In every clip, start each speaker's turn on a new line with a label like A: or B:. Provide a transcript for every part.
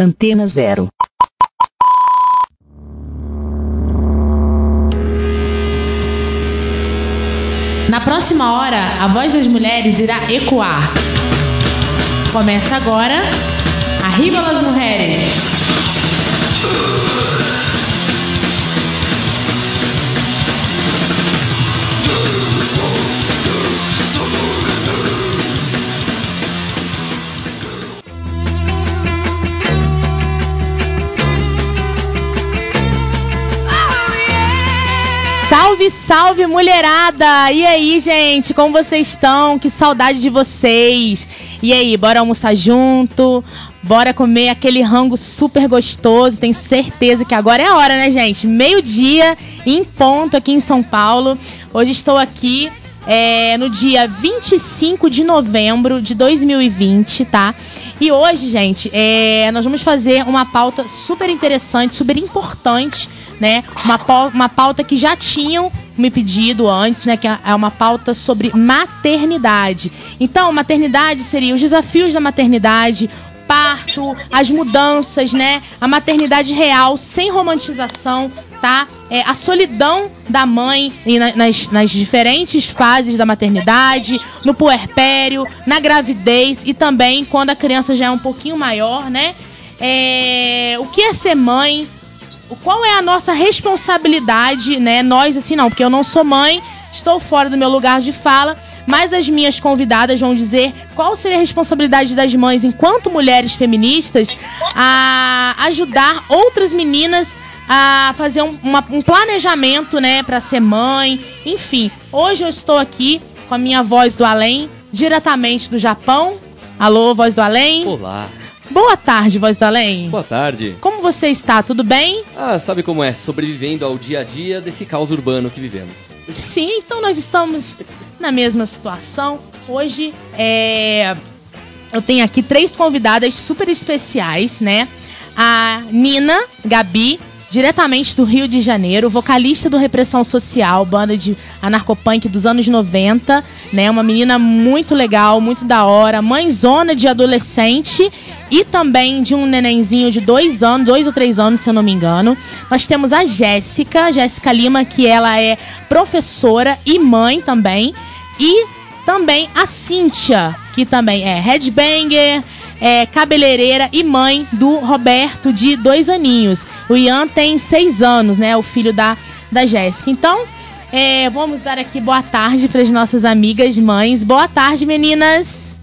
A: Antena Zero.
B: Na próxima hora, a voz das mulheres irá ecoar. Começa agora. Arriba las mulheres. Salve, salve, mulherada! E aí, gente, como vocês estão? Que saudade de vocês! E aí, bora almoçar junto? Bora comer aquele rango super gostoso. Tenho certeza que agora é a hora, né, gente? Meio-dia, em ponto, aqui em São Paulo. Hoje estou aqui é, no dia 25 de novembro de 2020, tá? E hoje, gente, é, nós vamos fazer uma pauta super interessante, super importante né? Uma, uma pauta que já tinham me pedido antes, né? Que é, é uma pauta sobre maternidade. Então, maternidade seria os desafios da maternidade, parto, as mudanças, né? A maternidade real, sem romantização, tá? É, a solidão da mãe nas, nas diferentes fases da maternidade, no puerpério, na gravidez e também quando a criança já é um pouquinho maior, né? É, o que é ser mãe, qual é a nossa responsabilidade, né? Nós, assim, não, porque eu não sou mãe, estou fora do meu lugar de fala, mas as minhas convidadas vão dizer qual seria a responsabilidade das mães, enquanto mulheres feministas, a ajudar outras meninas a fazer um, uma, um planejamento, né, para ser mãe. Enfim, hoje eu estou aqui com a minha voz do além, diretamente do Japão. Alô, voz do além.
C: Olá.
B: Boa tarde, Voz do Além.
C: Boa tarde.
B: Como você está? Tudo bem?
C: Ah, sabe como é? Sobrevivendo ao dia a dia desse caos urbano que vivemos.
B: Sim, então nós estamos na mesma situação. Hoje é. Eu tenho aqui três convidadas super especiais, né? A Nina, Gabi diretamente do Rio de Janeiro, vocalista do Repressão Social, banda de anarcopunk dos anos 90, né? Uma menina muito legal, muito da hora, mãezona de adolescente e também de um nenenzinho de dois anos, dois ou três anos, se eu não me engano. Nós temos a Jéssica, Jéssica Lima, que ela é professora e mãe também. E também a Cíntia, que também é headbanger, é, cabeleireira e mãe do Roberto, de dois aninhos. O Ian tem seis anos, né? O filho da, da Jéssica. Então, é, vamos dar aqui boa tarde para as nossas amigas mães. Boa tarde, meninas.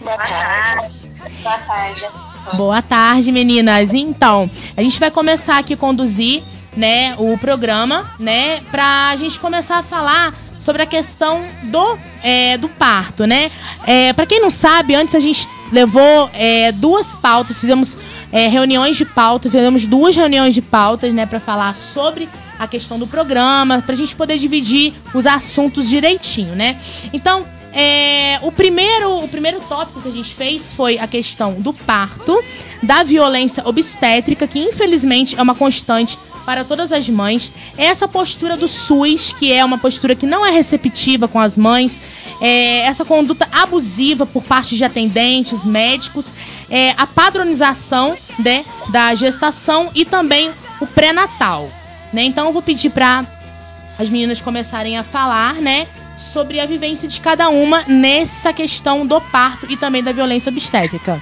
D: Boa tarde. Boa tarde.
B: Boa tarde, meninas. Então, a gente vai começar aqui a conduzir, né, o programa, né, pra gente começar a falar sobre a questão do, é, do parto, né? É, para quem não sabe, antes a gente levou é, duas pautas, fizemos é, reuniões de pauta, fizemos duas reuniões de pautas, né, para falar sobre a questão do programa, para a gente poder dividir os assuntos direitinho, né? Então, é, o, primeiro, o primeiro tópico que a gente fez foi a questão do parto, da violência obstétrica, que infelizmente é uma constante para todas as mães. Essa postura do SUS, que é uma postura que não é receptiva com as mães, é, essa conduta abusiva por parte de atendentes, médicos, é, a padronização né, da gestação e também o pré-natal. Né? Então eu vou pedir para as meninas começarem a falar, né? Sobre a vivência de cada uma nessa questão do parto e também da violência obstétrica.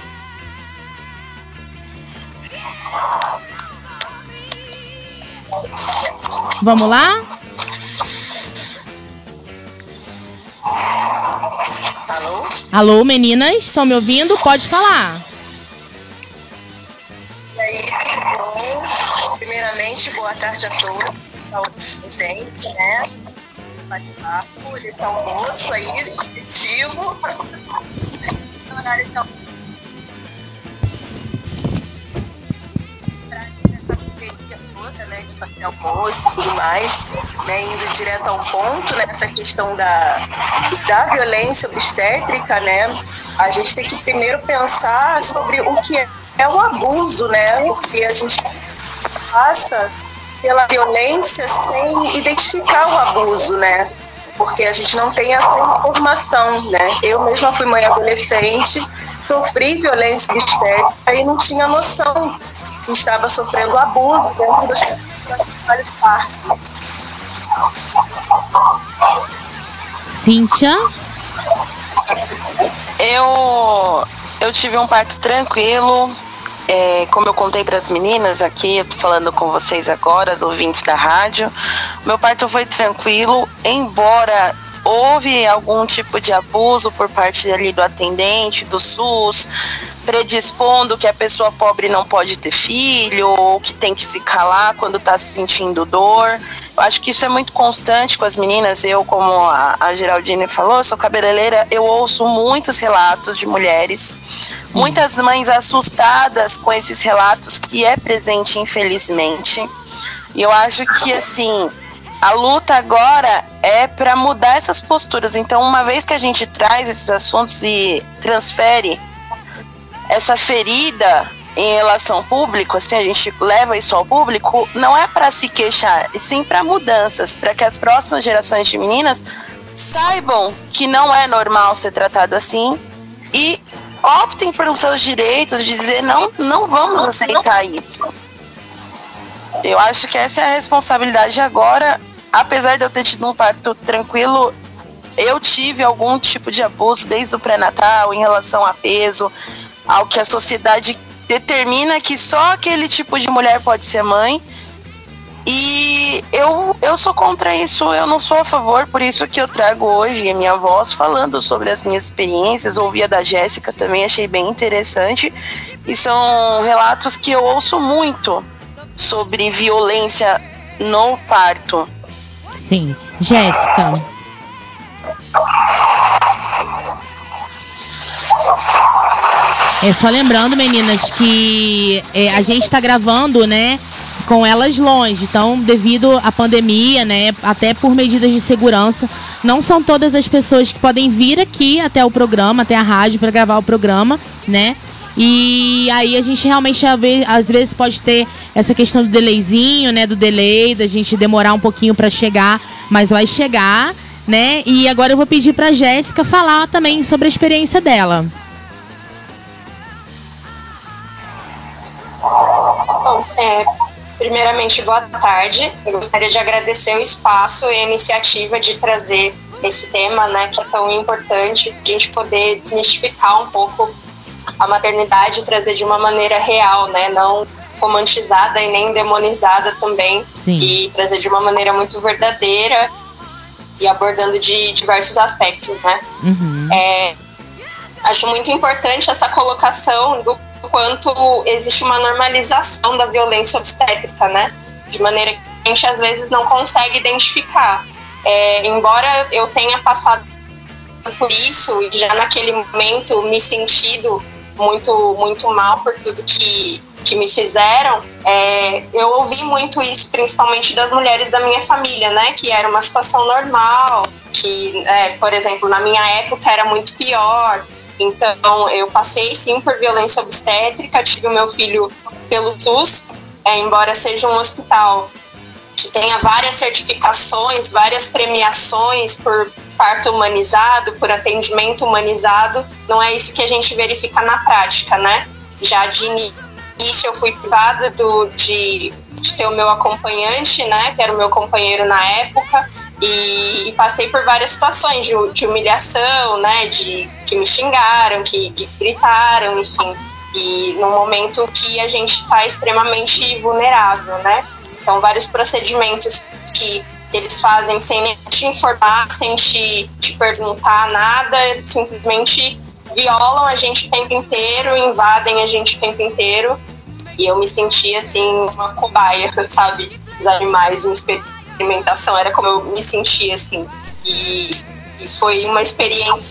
B: Vamos lá?
D: Alô?
B: Alô, meninas, estão me ouvindo? Pode falar.
D: E aí, bom? Primeiramente, boa tarde a todos. Gente, né? Bate-papo, esse almoço aí, objetivo. Almoço. né, de fazer almoço e tudo mais, né, indo direto ao ponto né, questão da, da violência obstétrica, né, a gente tem que primeiro pensar sobre o que é, é o abuso, né, porque a gente passa pela violência sem identificar o abuso, né, porque a gente não tem essa informação, né. Eu mesma fui mãe adolescente, sofri violência obstétrica e não tinha noção que estava sofrendo abuso dentro das trabalho de parto.
B: Cíntia?
A: Eu, eu tive um parto tranquilo, é, como eu contei para as meninas aqui, eu tô falando com vocês agora, os ouvintes da rádio, meu parto foi tranquilo, embora houve algum tipo de abuso por parte ali do atendente, do SUS, predispondo que a pessoa pobre não pode ter filho, ou que tem que se calar quando está se sentindo dor. Eu acho que isso é muito constante com as meninas. Eu, como a, a Geraldine falou, sou cabeleireira, eu ouço muitos relatos de mulheres, Sim. muitas mães assustadas com esses relatos que é presente, infelizmente. E eu acho que, assim, a luta agora é para mudar essas posturas. Então, uma vez que a gente traz esses assuntos e transfere essa ferida em relação ao público, assim, a gente leva isso ao público, não é para se queixar, e sim para mudanças, para que as próximas gerações de meninas saibam que não é normal ser tratado assim e optem pelos seus direitos, de dizer não, não vamos aceitar isso. Eu acho que essa é a responsabilidade agora, apesar de eu ter tido um parto tranquilo, eu tive algum tipo de abuso desde o pré-natal em relação a peso, ao que a sociedade determina que só aquele tipo de mulher pode ser mãe. E eu, eu sou contra isso, eu não sou a favor, por isso que eu trago hoje a minha voz falando sobre as minhas experiências. Ouvi a da Jéssica também, achei bem interessante. E são relatos que eu ouço muito sobre violência no parto.
B: Sim. Jéssica. É só lembrando, meninas, que é, a gente está gravando, né? Com elas longe. Então, devido à pandemia, né? Até por medidas de segurança, não são todas as pessoas que podem vir aqui até o programa, até a rádio, para gravar o programa, né? E aí a gente realmente às vezes pode ter essa questão do delayzinho, né? Do delay, da gente demorar um pouquinho para chegar, mas vai chegar, né? E agora eu vou pedir para Jéssica falar também sobre a experiência dela.
E: Bom, é, primeiramente, boa tarde. Eu gostaria de agradecer o espaço e a iniciativa de trazer esse tema, né, que é tão importante, a gente poder desmistificar um pouco a maternidade trazer de uma maneira real, né, não romantizada e nem demonizada também,
B: Sim.
E: e trazer de uma maneira muito verdadeira e abordando de diversos aspectos, né.
B: Uhum.
E: É, acho muito importante essa colocação do quanto existe uma normalização da violência obstétrica, né? De maneira que a gente às vezes não consegue identificar. É, embora eu tenha passado por isso e já naquele momento me sentido muito muito mal por tudo que que me fizeram, é, eu ouvi muito isso, principalmente das mulheres da minha família, né? Que era uma situação normal, que, é, por exemplo, na minha época era muito pior, então, eu passei sim por violência obstétrica, tive o meu filho pelo SUS, é, embora seja um hospital que tenha várias certificações, várias premiações por parto humanizado, por atendimento humanizado, não é isso que a gente verifica na prática, né? Já de início eu fui privada do, de, de ter o meu acompanhante, né, que era o meu companheiro na época, e, e, passei por várias situações de, de, humilhação, né? De que me xingaram, que, que gritaram, enfim. E num momento que a gente está extremamente vulnerável, né? Então, vários procedimentos que eles fazem sem nem te informar, sem te, te perguntar nada, simplesmente violam a gente o tempo inteiro, invadem a gente o tempo inteiro. E eu me senti assim, uma cobaia, sabe? Os animais em específico alimentação, era como eu me sentia, assim. E, e foi uma experiência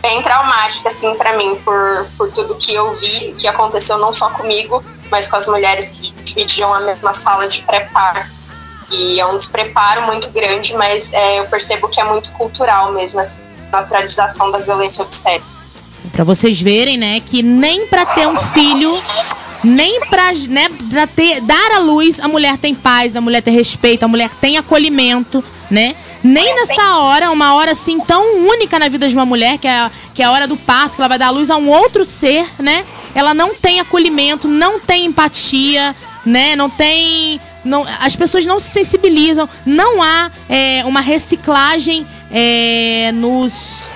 E: bem traumática, assim, para mim, por, por tudo que eu vi, que aconteceu não só comigo, mas com as mulheres que dividiam a mesma sala de preparo. E é um despreparo muito grande, mas é, eu percebo que é muito cultural mesmo, essa naturalização da violência obstétrica.
B: Para vocês verem, né, que nem para ter um filho nem pra, né, pra ter, dar a luz, a mulher tem paz, a mulher tem respeito, a mulher tem acolhimento, né? nem nesta hora, uma hora assim tão única na vida de uma mulher, que é, a, que é a hora do parto, que ela vai dar luz a um outro ser, né? Ela não tem acolhimento, não tem empatia, né? Não tem. Não, as pessoas não se sensibilizam, não há é, uma reciclagem é, nos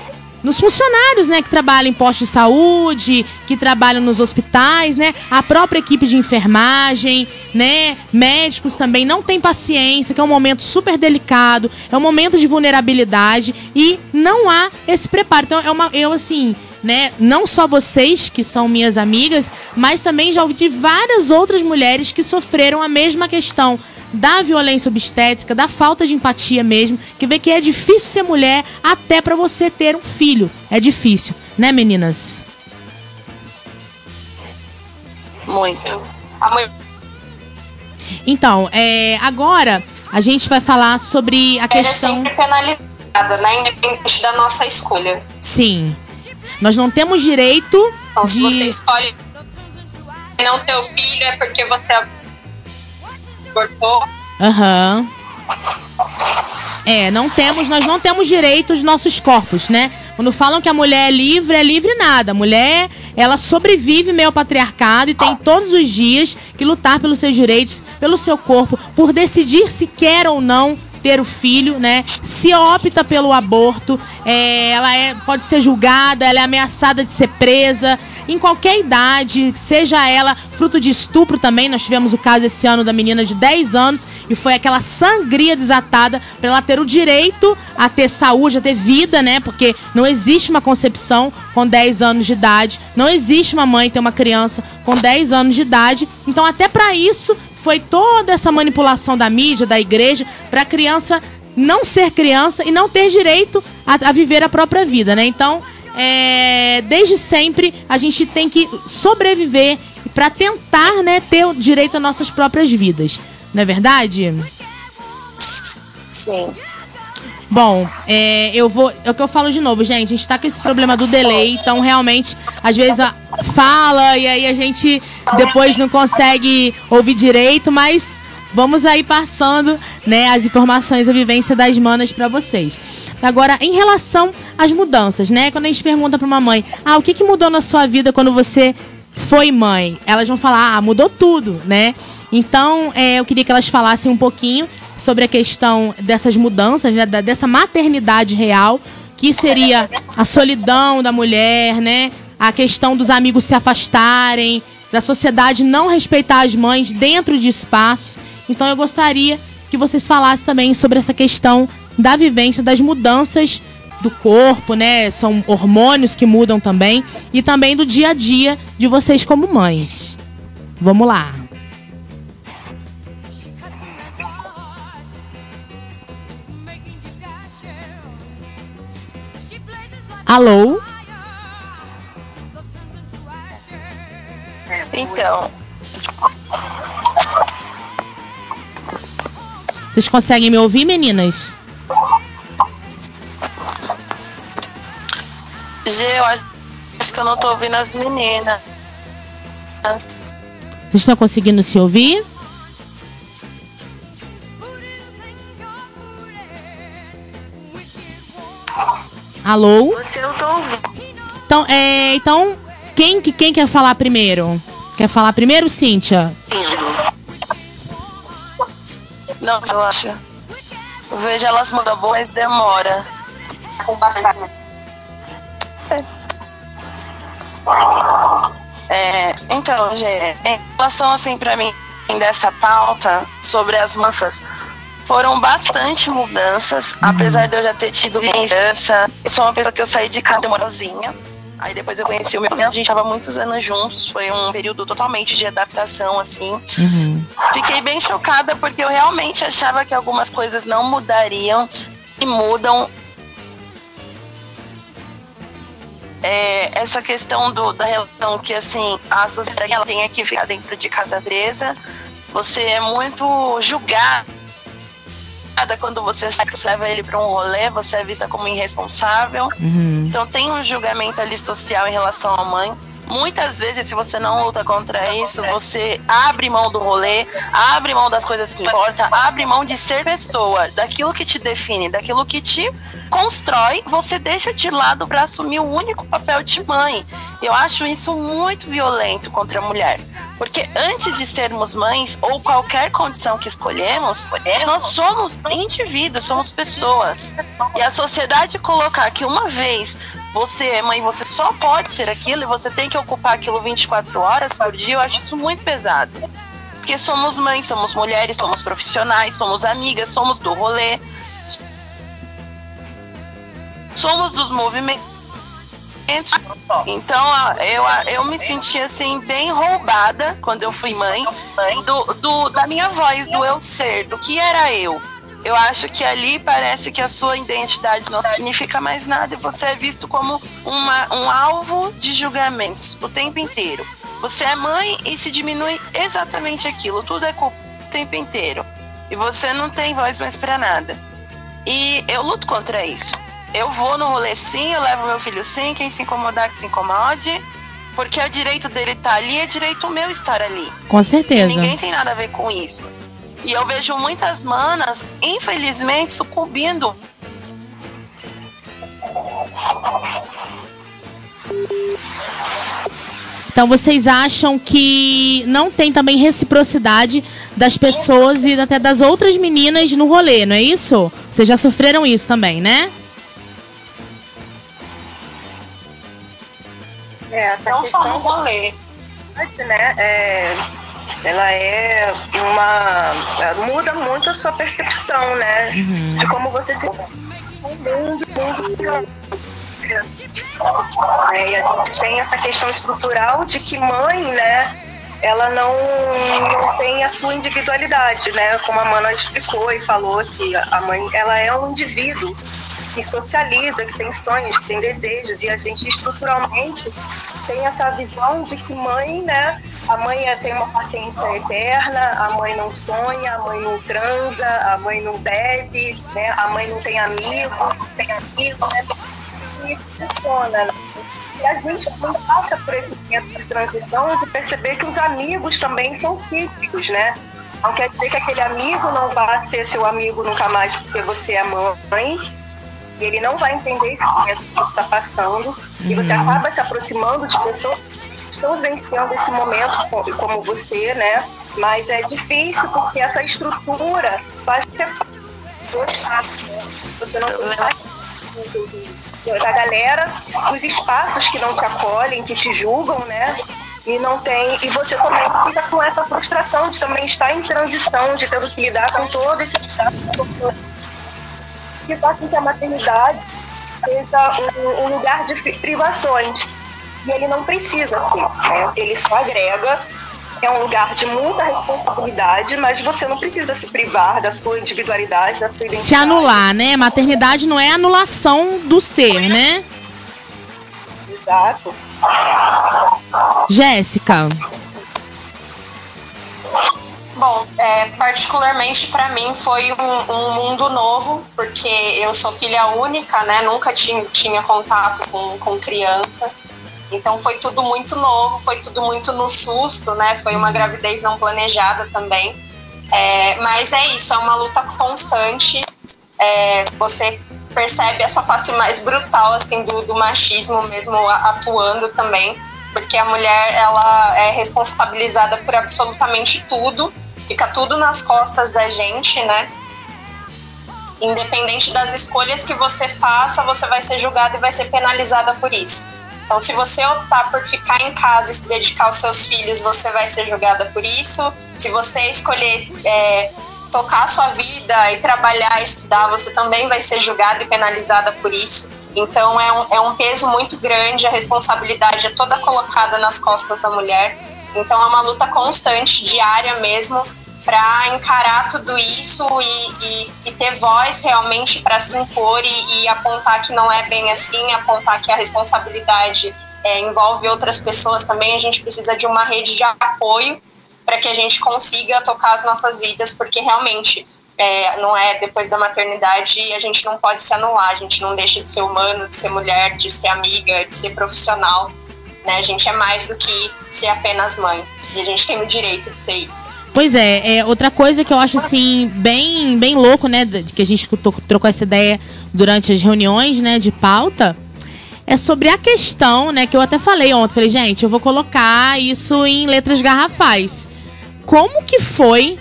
B: nos funcionários, né, que trabalham em postos de saúde, que trabalham nos hospitais, né, a própria equipe de enfermagem, né, médicos também não têm paciência, que é um momento super delicado, é um momento de vulnerabilidade e não há esse preparo. Então é uma, eu assim, né, não só vocês que são minhas amigas, mas também já ouvi de várias outras mulheres que sofreram a mesma questão da violência obstétrica, da falta de empatia mesmo, que vê que é difícil ser mulher até para você ter um filho. É difícil, né, meninas?
A: Muito.
B: Então, é, agora a gente vai falar sobre a questão.
E: É sempre penalizada, né? Independente da nossa escolha.
B: Sim. Nós não temos direito
E: então,
B: de.
E: Se você escolhe não ter o filho, é porque você cortou.
B: Aham. É, não temos, nós não temos direito aos nossos corpos, né? Quando falam que a mulher é livre, é livre nada. A mulher, ela sobrevive meio ao patriarcado e tem todos os dias que lutar pelos seus direitos, pelo seu corpo, por decidir se quer ou não ter o filho, né? Se opta pelo aborto, é, ela é, pode ser julgada, ela é ameaçada de ser presa em qualquer idade, seja ela fruto de estupro também. Nós tivemos o caso esse ano da menina de 10 anos e foi aquela sangria desatada para ela ter o direito a ter saúde, a ter vida, né? Porque não existe uma concepção com 10 anos de idade, não existe uma mãe ter uma criança com 10 anos de idade. Então, até para isso foi toda essa manipulação da mídia, da igreja, para a criança não ser criança e não ter direito a, a viver a própria vida, né? Então, é, desde sempre a gente tem que sobreviver para tentar, né, ter o direito às nossas próprias vidas, não é verdade?
A: Sim.
B: Bom, é, eu vou. É o que eu falo de novo, gente. A gente tá com esse problema do delay, então realmente, às vezes a, fala e aí a gente depois não consegue ouvir direito, mas vamos aí passando, né, as informações, a vivência das manas para vocês. Agora, em relação às mudanças, né? Quando a gente pergunta para uma mãe, ah, o que, que mudou na sua vida quando você foi mãe? Elas vão falar, ah, mudou tudo, né? Então, é, eu queria que elas falassem um pouquinho sobre a questão dessas mudanças, né, dessa maternidade real, que seria a solidão da mulher, né? A questão dos amigos se afastarem, da sociedade não respeitar as mães dentro de espaços. Então eu gostaria que vocês falassem também sobre essa questão da vivência das mudanças do corpo, né? São hormônios que mudam também e também do dia a dia de vocês como mães. Vamos lá. Alô?
A: Então,
B: Vocês conseguem me ouvir, meninas?
A: G, eu acho que eu não tô ouvindo as meninas.
B: Vocês estão conseguindo se ouvir? Alô?
A: Você eu tô ouvindo.
B: Então, é, então quem, que- quem quer falar primeiro? Quer falar primeiro, Cíntia?
A: Não, eu acho. Eu vejo elas mudam boa, mas demora.
E: Com bastante.
A: É, então, Gê, em relação assim pra mim dessa pauta sobre as mansas, foram bastante mudanças, apesar de eu já ter tido mudança. Eu sou uma pessoa que eu saí de casa moralzinha. Aí depois eu conheci o meu a gente tava muitos anos juntos, foi um período totalmente de adaptação, assim.
B: Uhum.
A: Fiquei bem chocada porque eu realmente achava que algumas coisas não mudariam e mudam. É, essa questão do, da relação que assim a sociedade ela tem que ficar dentro de casa presa, você é muito julgada quando você sai, você leva ele para um rolê, você é vista como irresponsável.
B: Uhum.
A: Então tem um julgamento ali social em relação à mãe. Muitas vezes, se você não luta contra isso, você abre mão do rolê, abre mão das coisas que importam, abre mão de ser pessoa, daquilo que te define, daquilo que te constrói, você deixa de lado para assumir o único papel de mãe. Eu acho isso muito violento contra a mulher. Porque antes de sermos mães ou qualquer condição que escolhemos, nós somos indivíduos, somos pessoas. E a sociedade colocar que uma vez você é mãe, você só pode ser aquilo e você tem que ocupar aquilo 24 horas por dia, eu acho isso muito pesado. Porque somos mães, somos mulheres, somos profissionais, somos amigas, somos do rolê, somos dos movimentos. Então eu, eu me senti assim bem roubada quando eu fui mãe do, do, da minha voz, do eu ser, do que era eu eu acho que ali parece que a sua identidade não significa mais nada e você é visto como uma, um alvo de julgamentos o tempo inteiro. Você é mãe e se diminui exatamente aquilo, tudo é culpa o tempo inteiro. E você não tem voz mais para nada. E eu luto contra isso. Eu vou no rolê sim, eu levo meu filho sim, quem se incomodar que se incomode. Porque é direito dele estar tá ali, é direito meu estar ali.
B: Com certeza.
A: E ninguém tem nada a ver com isso. E eu vejo muitas manas, infelizmente, sucumbindo.
B: Então vocês acham que não tem também reciprocidade das pessoas e até das outras meninas no rolê, não é isso? Vocês já sofreram isso também, né?
D: É, essa não só no rolê. Né? É, ela é uma. muda muito a sua percepção, né? Uhum. De como você se. O mundo, mundo é, e a gente tem essa questão estrutural de que mãe, né, ela não, não tem a sua individualidade, né? Como a Mana explicou e falou que a mãe ela é um indivíduo que socializa, que tem sonhos, que tem desejos, e a gente estruturalmente tem essa visão de que mãe, né? A mãe é, tem uma paciência eterna, a mãe não sonha, a mãe não transa, a mãe não bebe, né? A mãe não tem amigo, não tem amigo, né? E funciona, né? E a gente também passa por esse tempo de transição de perceber que os amigos também são cíclicos, né? Não quer dizer que aquele amigo não vá ser seu amigo nunca mais porque você é mãe, e ele não vai entender esse momento que você está passando, uhum. e você uhum. acaba se aproximando de pessoas que estão vivenciando esse momento como você, né? Mas é difícil porque essa estrutura vai ser você não tem da galera, os espaços que não te acolhem, que te julgam, né? E não tem. E você também fica com essa frustração de também estar em transição, de ter que lidar com todo esse que faz com que a maternidade seja um, um lugar de privações. E ele não precisa ser, né? ele só agrega. É um lugar de muita responsabilidade, mas você não precisa se privar da sua individualidade, da sua identidade.
B: Se anular, né? Maternidade não é anulação do ser, né?
D: Exato.
B: Jéssica.
E: É, particularmente para mim foi um, um, mundo novo, porque eu sou filha única, né? Nunca tinha, tinha contato com, com criança. Então foi tudo muito novo, foi tudo muito no susto, né? Foi uma gravidez não planejada também. É, mas é isso, é uma luta constante. É, você percebe essa face mais brutal assim do, do machismo mesmo atuando também, porque a mulher ela é responsabilizada por absolutamente tudo fica tudo nas costas da gente, né? Independente das escolhas que você faça, você vai ser julgada e vai ser penalizada por isso. Então, se você optar por ficar em casa e se dedicar aos seus filhos, você vai ser julgada por isso. Se você escolher é, tocar a sua vida e trabalhar, estudar, você também vai ser julgada e penalizada por isso. Então, é um, é um peso muito grande, a responsabilidade é toda colocada nas costas da mulher. Então é uma luta constante, diária mesmo, para encarar tudo isso e, e, e, ter voz realmente para se impor e, e, apontar que não é bem assim, apontar que a responsabilidade é, envolve outras pessoas também. A gente precisa de uma rede de apoio para que a gente consiga tocar as nossas vidas, porque realmente é, não é depois da maternidade a gente não pode se anular, a gente não deixa de ser humano, de ser mulher, de ser amiga, de ser profissional né? A gente é mais do que ser apenas mãe. E a gente tem o direito de ser isso.
B: Pois é, é outra coisa que eu acho assim bem bem louco, né, de que a gente trocou essa ideia durante as reuniões, né, de pauta, é sobre a questão, né, que eu até falei ontem, falei, gente, eu vou colocar isso em letras garrafais. Como que foi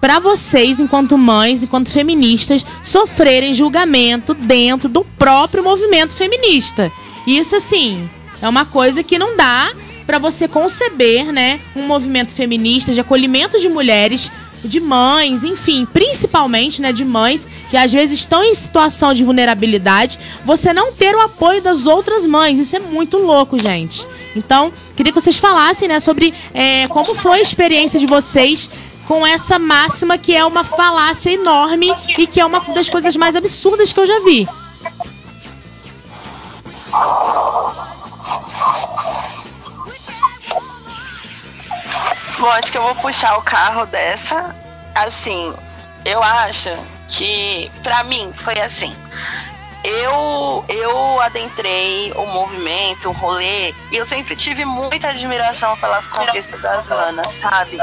B: para vocês, enquanto mães, enquanto feministas, sofrerem julgamento dentro do próprio movimento feminista? Isso assim, é uma coisa que não dá para você conceber, né, um movimento feminista de acolhimento de mulheres, de mães, enfim, principalmente, né, de mães que às vezes estão em situação de vulnerabilidade, você não ter o apoio das outras mães. Isso é muito louco, gente. Então, queria que vocês falassem, né, sobre é, como foi a experiência de vocês com essa máxima que é uma falácia enorme e que é uma das coisas mais absurdas que eu já vi.
A: Bom, acho que eu vou puxar o carro dessa. Assim, eu acho que, para mim, foi assim. Eu, eu adentrei o movimento, o rolê, e eu sempre tive muita admiração pelas conquistas das manas, sabe?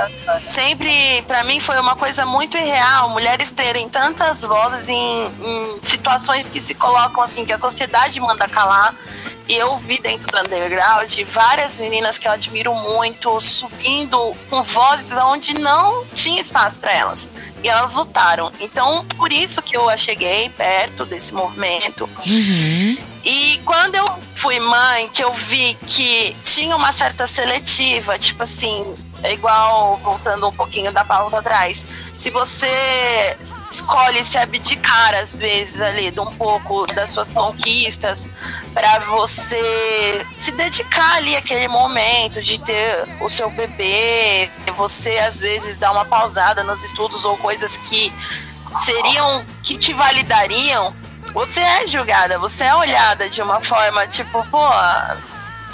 A: Sempre, para mim, foi uma coisa muito irreal, mulheres terem tantas vozes em, em situações que se colocam assim, que a sociedade manda calar, e eu vi dentro do underground várias meninas que eu admiro muito subindo com vozes onde não tinha espaço para elas. E elas lutaram. Então, por isso que eu cheguei perto desse movimento.
B: Uhum.
A: E quando eu fui mãe, que eu vi que tinha uma certa seletiva, tipo assim, é igual voltando um pouquinho da pauta atrás. Se você escolhe se abdicar às vezes ali de um pouco das suas conquistas para você se dedicar ali àquele momento de ter o seu bebê, você às vezes dá uma pausada nos estudos ou coisas que seriam que te validariam, você é julgada, você é olhada de uma forma tipo, pô,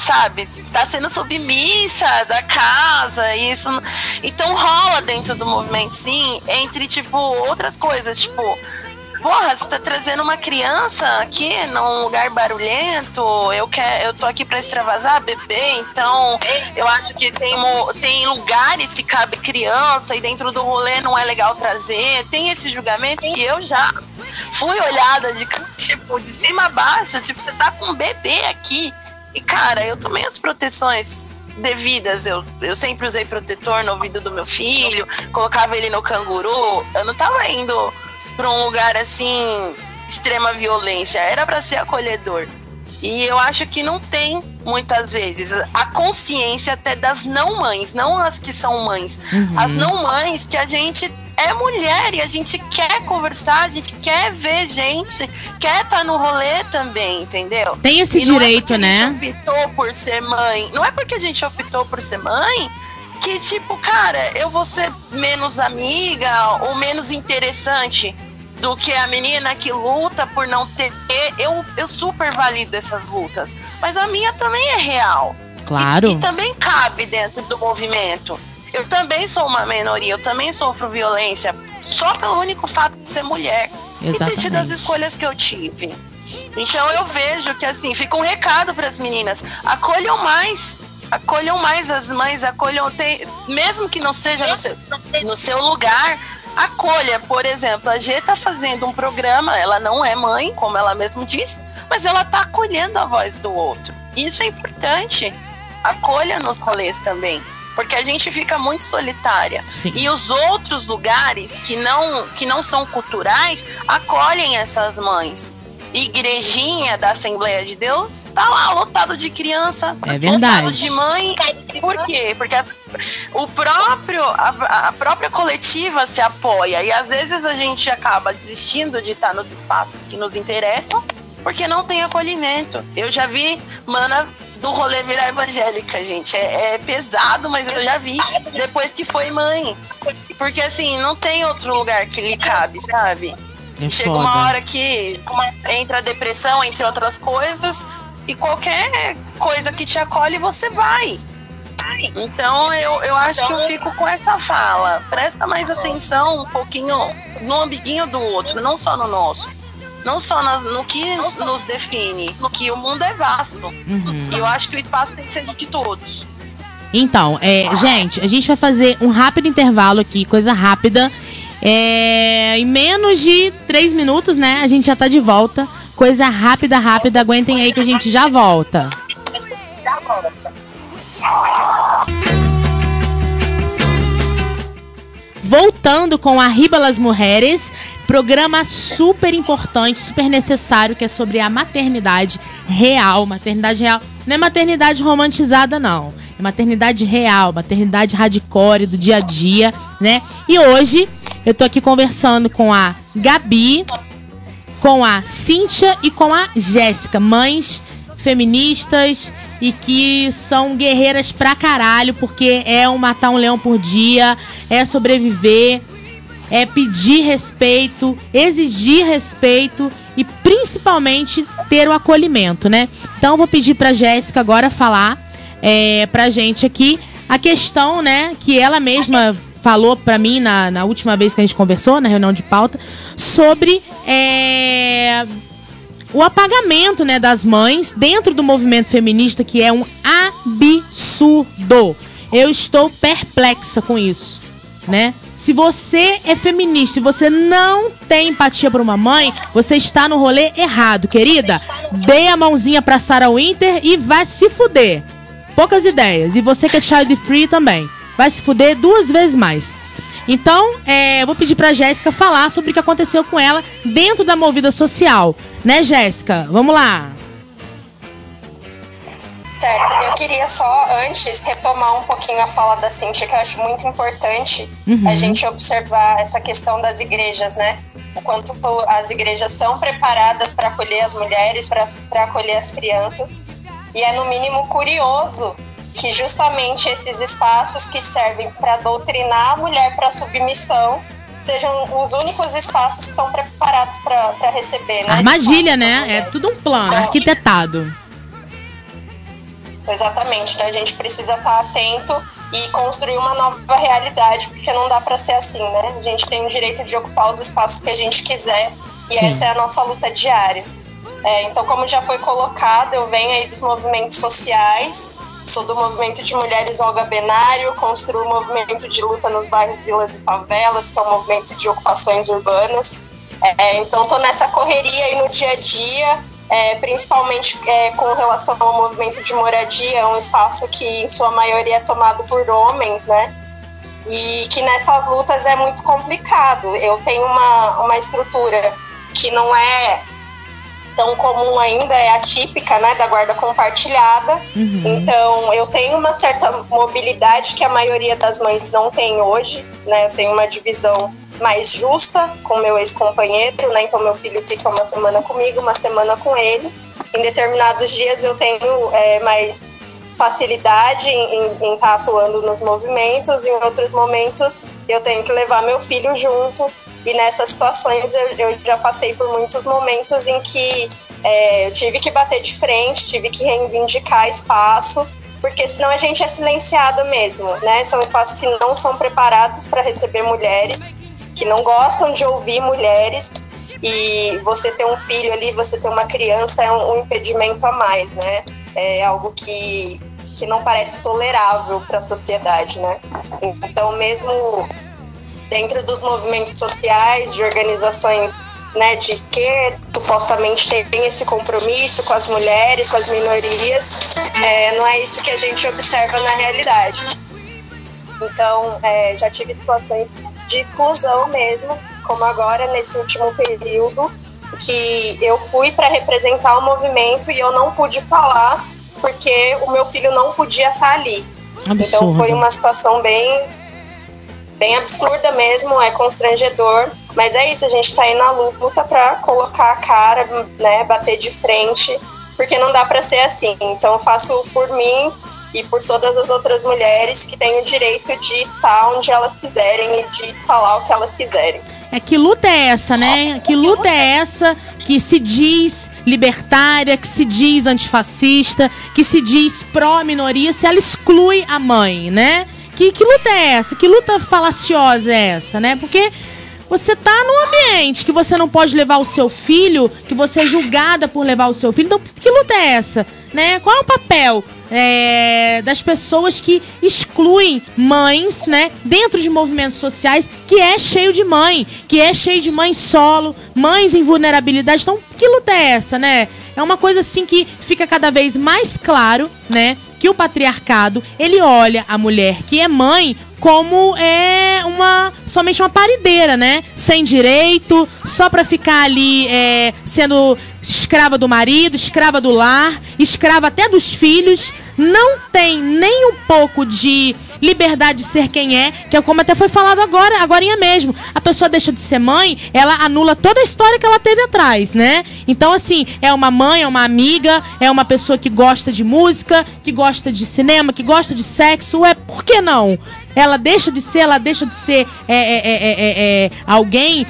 A: sabe, tá sendo submissa da casa, isso. Então rola dentro do movimento, sim, entre, tipo, outras coisas, tipo. Porra, você tá trazendo uma criança aqui num lugar barulhento, eu, quero, eu tô aqui pra extravasar bebê, então eu acho que tem, tem lugares que cabe criança e dentro do rolê não é legal trazer. Tem esse julgamento que eu já fui olhada de tipo, de cima a baixo, tipo, você tá com um bebê aqui. E, cara, eu tomei as proteções devidas. Eu, eu sempre usei protetor no ouvido do meu filho, colocava ele no canguru. Eu não tava indo pra um lugar assim, extrema violência. Era para ser acolhedor. E eu acho que não tem muitas vezes a consciência até das não mães, não as que são mães,
B: Uhum.
A: as não mães que a gente é mulher e a gente quer conversar, a gente quer ver gente, quer estar no rolê também, entendeu?
B: Tem esse
A: E não é
B: direito,
A: porque A
B: né?
A: gente optou por ser mãe. Não é porque a gente optou por ser mãe que, tipo, cara, eu vou ser menos amiga ou menos interessante do que a menina que luta por não ter. Eu, eu super valido essas lutas. Mas a minha também é real.
B: Claro.
A: E, e também cabe dentro do movimento. Eu também sou uma minoria, eu também sofro violência só pelo único fato de ser mulher e ter tido as
B: Exatamente.
A: escolhas que eu tive. Então eu vejo que assim, fica um recado para as meninas: acolham mais. Acolham mais as mães, acolham, tem, mesmo que não seja no seu, no seu lugar, acolha. Por exemplo, a G tá fazendo um programa, ela não é mãe, como ela mesmo disse, mas ela tá acolhendo a voz do outro. Isso é importante. Acolha nos rolês também. Porque a gente fica muito solitária.
B: Sim.
A: E os outros lugares que não, que não são culturais acolhem essas mães. Igrejinha da Assembleia de Deus tá lá lotado de criança,
B: É verdade.
A: lotado de mãe. Por quê? Porque a, o próprio, a, a própria coletiva se apoia e às vezes a gente acaba desistindo de estar nos espaços que nos interessam porque não tem acolhimento. Eu já vi mana do rolê virar evangélica, gente. É, é pesado, mas eu já vi depois que foi mãe. Porque assim, não tem outro lugar que lhe cabe, sabe?
B: É
A: Chega
B: foda.
A: uma hora que entra a depressão, entre outras coisas, e qualquer coisa que te acolhe, você vai. Então eu, eu acho que eu fico com essa fala. Presta mais atenção um pouquinho no ambiguinho do outro, não só no nosso. Não só nas, no que nos define, no que o mundo é vasto. Uhum. E eu acho que o espaço tem que ser de todos.
B: Então, é, gente, a gente vai fazer um rápido intervalo aqui, coisa rápida. É, em menos de três minutos, né? A gente já tá de volta. Coisa rápida, rápida. Aguentem aí que a gente já volta. Já volta. Voltando com Arriba las Mulheres, programa super importante, super necessário, que é sobre a maternidade real. Maternidade real. Não é maternidade romantizada, não. É maternidade real, maternidade hardcore do dia a dia, né? E hoje eu tô aqui conversando com a Gabi, com a Cíntia e com a Jéssica, mães feministas e que são guerreiras pra caralho, porque é um matar um leão por dia, é sobreviver, é pedir respeito, exigir respeito e principalmente ter o acolhimento, né? Então vou pedir pra Jéssica agora falar é, pra gente aqui a questão, né, que ela mesma falou para mim na, na última vez que a gente conversou, na reunião de pauta, sobre é, o apagamento né, das mães dentro do movimento feminista, que é um absurdo. Eu estou perplexa com isso, né? Se você é feminista e você não tem empatia por uma mãe, você está no rolê errado, querida. Dê a mãozinha pra Sarah Winter e vai se fuder. Poucas ideias. E você que é child free também. Vai se fuder duas vezes mais. Então, é, eu vou pedir pra Jéssica falar sobre o que aconteceu com ela dentro da movida social. Né, Jéssica? Vamos lá.
E: Certo, eu queria só antes retomar um pouquinho a fala da Cintia, que eu acho muito importante uhum. a gente observar essa questão das igrejas, né? O quanto as igrejas são preparadas para acolher as mulheres, para acolher as crianças. E é no mínimo curioso que justamente esses espaços que servem para doutrinar a mulher para submissão sejam os únicos espaços que estão preparados para receber, né?
B: Armadilha, né? É tudo um plano então, arquitetado.
E: Exatamente, então a gente precisa estar atento e construir uma nova realidade, porque não dá para ser assim, né? A gente tem o direito de ocupar os espaços que a gente quiser e Sim. essa é a nossa luta diária. É, então, como já foi colocado, eu venho aí dos movimentos sociais, Sou do movimento de mulheres Olga Benário, construo o um movimento de luta nos bairros, vilas e favelas, que é um movimento de ocupações urbanas. É, então, estou nessa correria aí no dia a dia, é, principalmente é, com relação ao movimento de moradia, um espaço que, em sua maioria, é tomado por homens, né? E que nessas lutas é muito complicado. Eu tenho uma, uma estrutura que não é tão comum ainda é a típica, né, da guarda compartilhada. Uhum. Então, eu tenho uma certa mobilidade que a maioria das mães não tem hoje, né? Eu tenho uma divisão mais justa com meu ex-companheiro, né? Então, meu filho fica uma semana comigo, uma semana com ele. Em determinados dias eu tenho é, mais facilidade em, em estar tá atuando nos movimentos, em outros momentos eu tenho que levar meu filho junto e nessas situações eu, eu já passei por muitos momentos em que é, eu tive que bater de frente, tive que reivindicar espaço, porque senão a gente é silenciado mesmo, né? São espaços que não são preparados para receber mulheres, que não gostam de ouvir mulheres, e você ter um filho ali, você ter uma criança é um, um impedimento a mais, né? É algo que, que não parece tolerável para a sociedade, né? Então, mesmo dentro dos movimentos sociais, de organizações né, de esquerda, supostamente tem esse compromisso com as mulheres, com as minorias, é, não é isso que a gente observa na realidade. Então, é, já tive situações de exclusão mesmo, como agora nesse último período, que eu fui para representar o movimento e eu não pude falar porque o meu filho não podia estar ali. Absurdo. Então foi uma situação bem bem absurda mesmo, é constrangedor. Mas é isso, a gente tá aí na luta para colocar a cara, né, bater de frente, porque não dá para ser assim. Então eu faço por mim e por todas as outras mulheres que têm o direito de estar onde elas quiserem e de falar o que elas quiserem.
B: É que luta é essa, né? Que luta é essa que se diz libertária, que se diz antifascista, que se diz pró-minoria, se ela exclui a mãe, né? Que, que luta é essa? Que luta falaciosa é essa, né? Porque você tá num ambiente que você não pode levar o seu filho, que você é julgada por levar o seu filho. Então, que luta é essa? Né? Qual é o papel é, das pessoas que excluem mães, né, dentro de movimentos sociais, que é cheio de mãe, que é cheio de mãe solo, mães em vulnerabilidade. Então, que luta é essa, né? É uma coisa assim que fica cada vez mais claro, né, que o patriarcado, ele olha a mulher que é mãe como é uma somente uma parideira, né? Sem direito, só para ficar ali é, sendo escrava do marido, escrava do lar, escrava até dos filhos, não tem nem um pouco de liberdade de ser quem é, que é como até foi falado agora, agora mesmo. A pessoa deixa de ser mãe, ela anula toda a história que ela teve atrás, né? Então, assim, é uma mãe, é uma amiga, é uma pessoa que gosta de música, que gosta de cinema, que gosta de sexo. É, por que não? Ela deixa de ser, ela deixa de ser é, é, é, alguém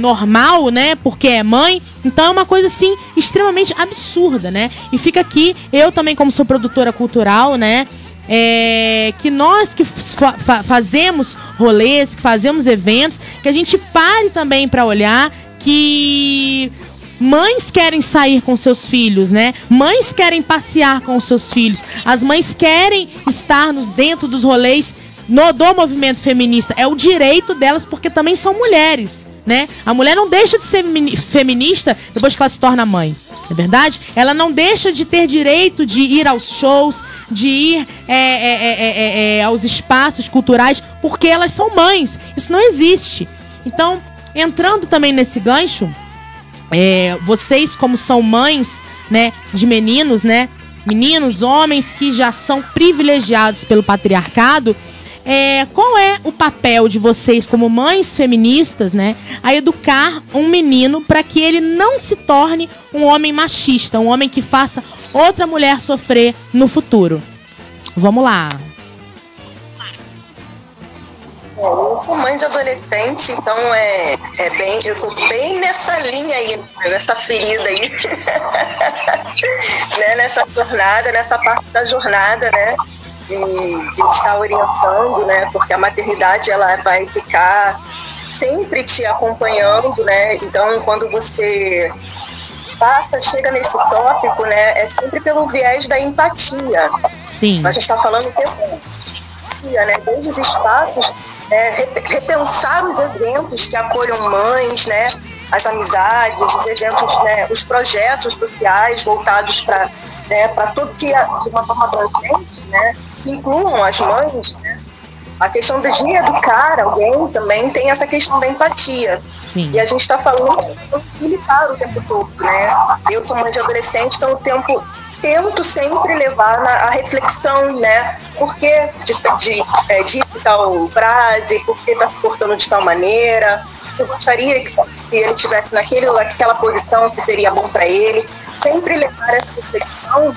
B: normal, né? Porque é mãe. Então é uma coisa assim extremamente absurda, né? E fica aqui, eu também como sou produtora cultural, né? É, que nós que fa fazemos rolês, que fazemos eventos, que a gente pare também para olhar que mães querem sair com seus filhos, né? Mães querem passear com seus filhos. As mães querem estar nos, dentro dos rolês no, do movimento feminista. É o direito delas, porque também são mulheres. Né? A mulher não deixa de ser feminista depois que ela se torna mãe. É verdade? Ela não deixa de ter direito de ir aos shows, de ir é, é, é, aos espaços culturais, porque elas são mães. Isso não existe. Então, entrando também nesse gancho, vocês, como são mães né, de meninos, né? Meninos, homens que já são privilegiados pelo patriarcado, é, qual é o papel de vocês como mães feministas, né, a educar um menino para que ele não se torne um homem machista, um homem que faça outra mulher sofrer no futuro? Vamos lá.
D: eu sou mãe de adolescente, então é, é bem, eu tô bem nessa linha aí, nessa ferida aí, né, nessa jornada, nessa parte da jornada, né, de, de estar orientando, né? Porque a maternidade ela vai ficar sempre te acompanhando, né? Então, quando você passa, chega nesse tópico, né? É sempre pelo viés da empatia.
B: Sim.
D: A gente está falando de empatia, né? Desde os espaços, é, repensar os eventos que acolham mães, né? As amizades, os eventos, né? Os projetos sociais voltados para né, para tudo que de uma forma abrangente, né? Incluam as mães, né? a questão de educar alguém também tem essa questão da empatia.
B: Sim.
D: E a gente está falando militar o tempo todo, né? Eu sou mãe de adolescente, então o tempo tento sempre levar na, a reflexão, né? Por que de, de, é, disse tal frase, por que está se portando de tal maneira, se eu gostaria que se ele estivesse naquele, naquela posição, se seria bom para ele. Sempre levar essa reflexão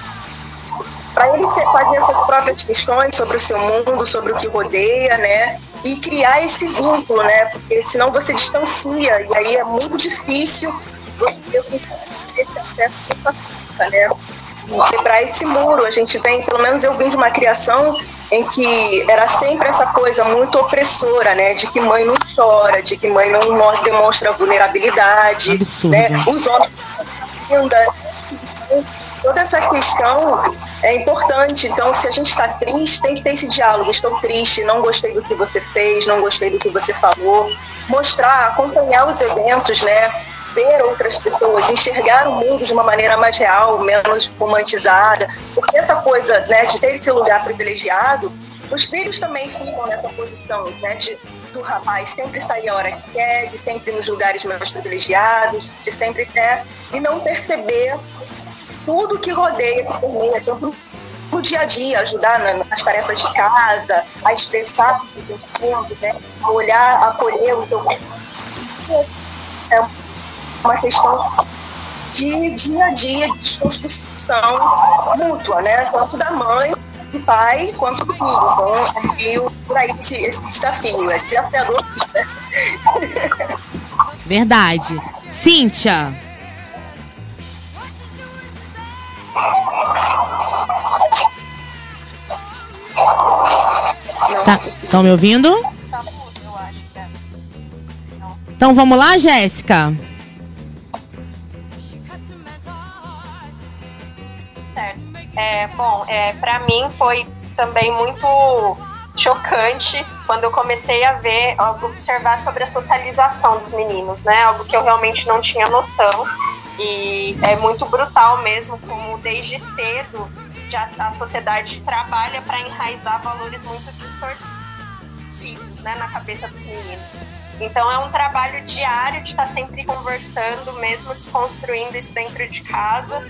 D: para ele fazer essas próprias questões sobre o seu mundo, sobre o que rodeia, né? E criar esse vínculo, né? Porque senão você distancia e aí é muito difícil você conseguir esse acesso à sua vida, né? E quebrar esse muro. A gente vem, pelo menos eu vim de uma criação em que era sempre essa coisa muito opressora, né? De que mãe não chora, de que mãe não demonstra vulnerabilidade,
B: Absurdo.
D: né? Os homens ainda toda essa questão é importante. Então, se a gente está triste, tem que ter esse diálogo. Estou triste, não gostei do que você fez, não gostei do que você falou. Mostrar, acompanhar os eventos, né? Ver outras pessoas, enxergar o mundo de uma maneira mais real, menos romantizada. Porque essa coisa né, de ter esse lugar privilegiado, os filhos também ficam nessa posição, né? De, do rapaz sempre sair a hora que quer, de sempre nos lugares mais privilegiados, de sempre ter, e não perceber tudo que rodeia, permeia, tanto no dia a dia, ajudar nas tarefas de casa, a expressar os seus sentimentos, né? a olhar, a acolher o seu É uma questão de dia a dia, de desconstrução mútua, né? tanto da mãe, do pai, quanto do filho. Então, é meio por aí esse, esse desafio, é desafiador. Né?
B: Verdade. Cíntia. Tá, estão me ouvindo? Então vamos lá, Jéssica?
E: Certo. É, bom, é, para mim foi também muito chocante quando eu comecei a ver, a observar sobre a socialização dos meninos, né? Algo que eu realmente não tinha noção. E é muito brutal mesmo como desde cedo já a sociedade trabalha para enraizar valores muito distorcidos né, na cabeça dos meninos. Então é um trabalho diário de estar sempre conversando, mesmo desconstruindo isso dentro de casa,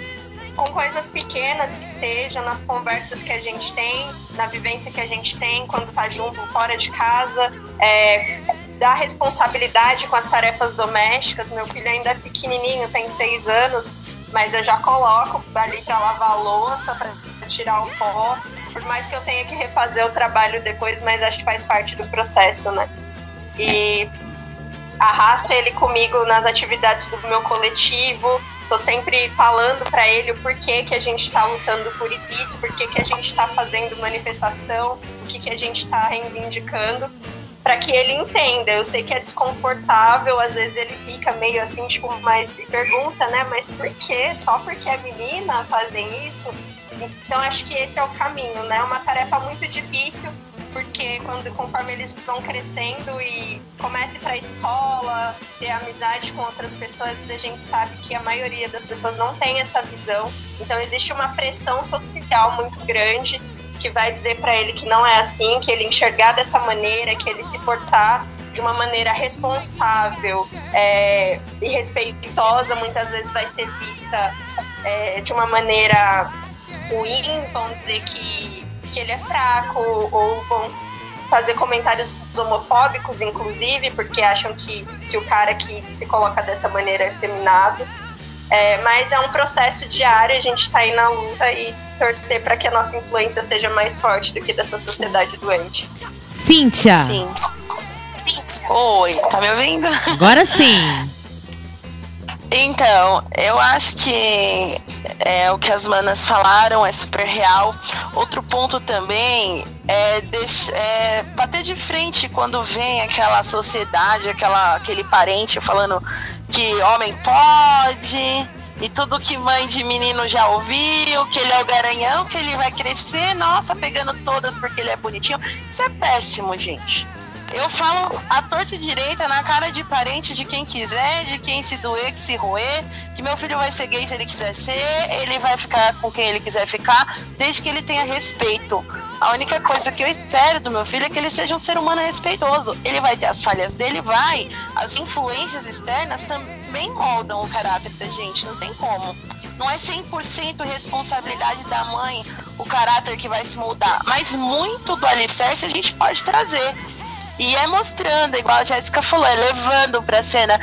E: com coisas pequenas que sejam, nas conversas que a gente tem, na vivência que a gente tem quando tá junto, fora de casa, é, dar responsabilidade com as tarefas domésticas. Meu filho ainda é pequenininho, tem seis anos, mas eu já coloco ali para lavar a louça, para tirar o pó. Por mais que eu tenha que refazer o trabalho depois, mas acho que faz parte do processo, né? E arrasto ele comigo nas atividades do meu coletivo. Tô sempre falando para ele o porquê que a gente está lutando por isso, porquê que a gente está fazendo manifestação, o que, que a gente está reivindicando para que ele entenda. Eu sei que é desconfortável, às vezes ele fica meio assim, tipo, mas pergunta, né? Mas por quê? Só porque é menina fazem isso? Então acho que esse é o caminho, né? Uma tarefa muito difícil, porque quando conforme eles vão crescendo e comece para a escola, ter amizade com outras pessoas, a gente sabe que a maioria das pessoas não tem essa visão. Então existe uma pressão social muito grande que vai dizer para ele que não é assim, que ele enxergar dessa maneira, que ele se portar de uma maneira responsável é, e respeitosa, muitas vezes vai ser vista é, de uma maneira ruim, vão dizer que, que ele é fraco, ou vão fazer comentários homofóbicos, inclusive, porque acham que, que o cara que se coloca dessa maneira é feminado. É, mas é um processo diário, a gente está aí na luta e torcer para que a nossa influência seja mais forte do que dessa sociedade doente.
B: Cíntia.
A: Sim. Oi, tá me ouvindo?
B: Agora sim.
A: Então, eu acho que é, o que as manas falaram é super real. Outro ponto também é, deixar, é bater de frente quando vem aquela sociedade, aquela, aquele parente falando que homem pode, e tudo que mãe de menino já ouviu, que ele é o garanhão, que ele vai crescer, nossa, pegando todas porque ele é bonitinho. Isso é péssimo, gente. Eu falo a torta direita na cara de parente de quem quiser, de quem se doer, que se roer, que meu filho vai ser gay se ele quiser ser, ele vai ficar com quem ele quiser ficar, desde que ele tenha respeito. A única coisa que eu espero do meu filho é que ele seja um ser humano respeitoso. Ele vai ter as falhas dele, vai. As influências externas também moldam o caráter da gente, não tem como. Não é 100% responsabilidade da mãe o caráter que vai se moldar, mas muito do alicerce a gente pode trazer. E é mostrando, igual a Jéssica falou, é levando pra cena.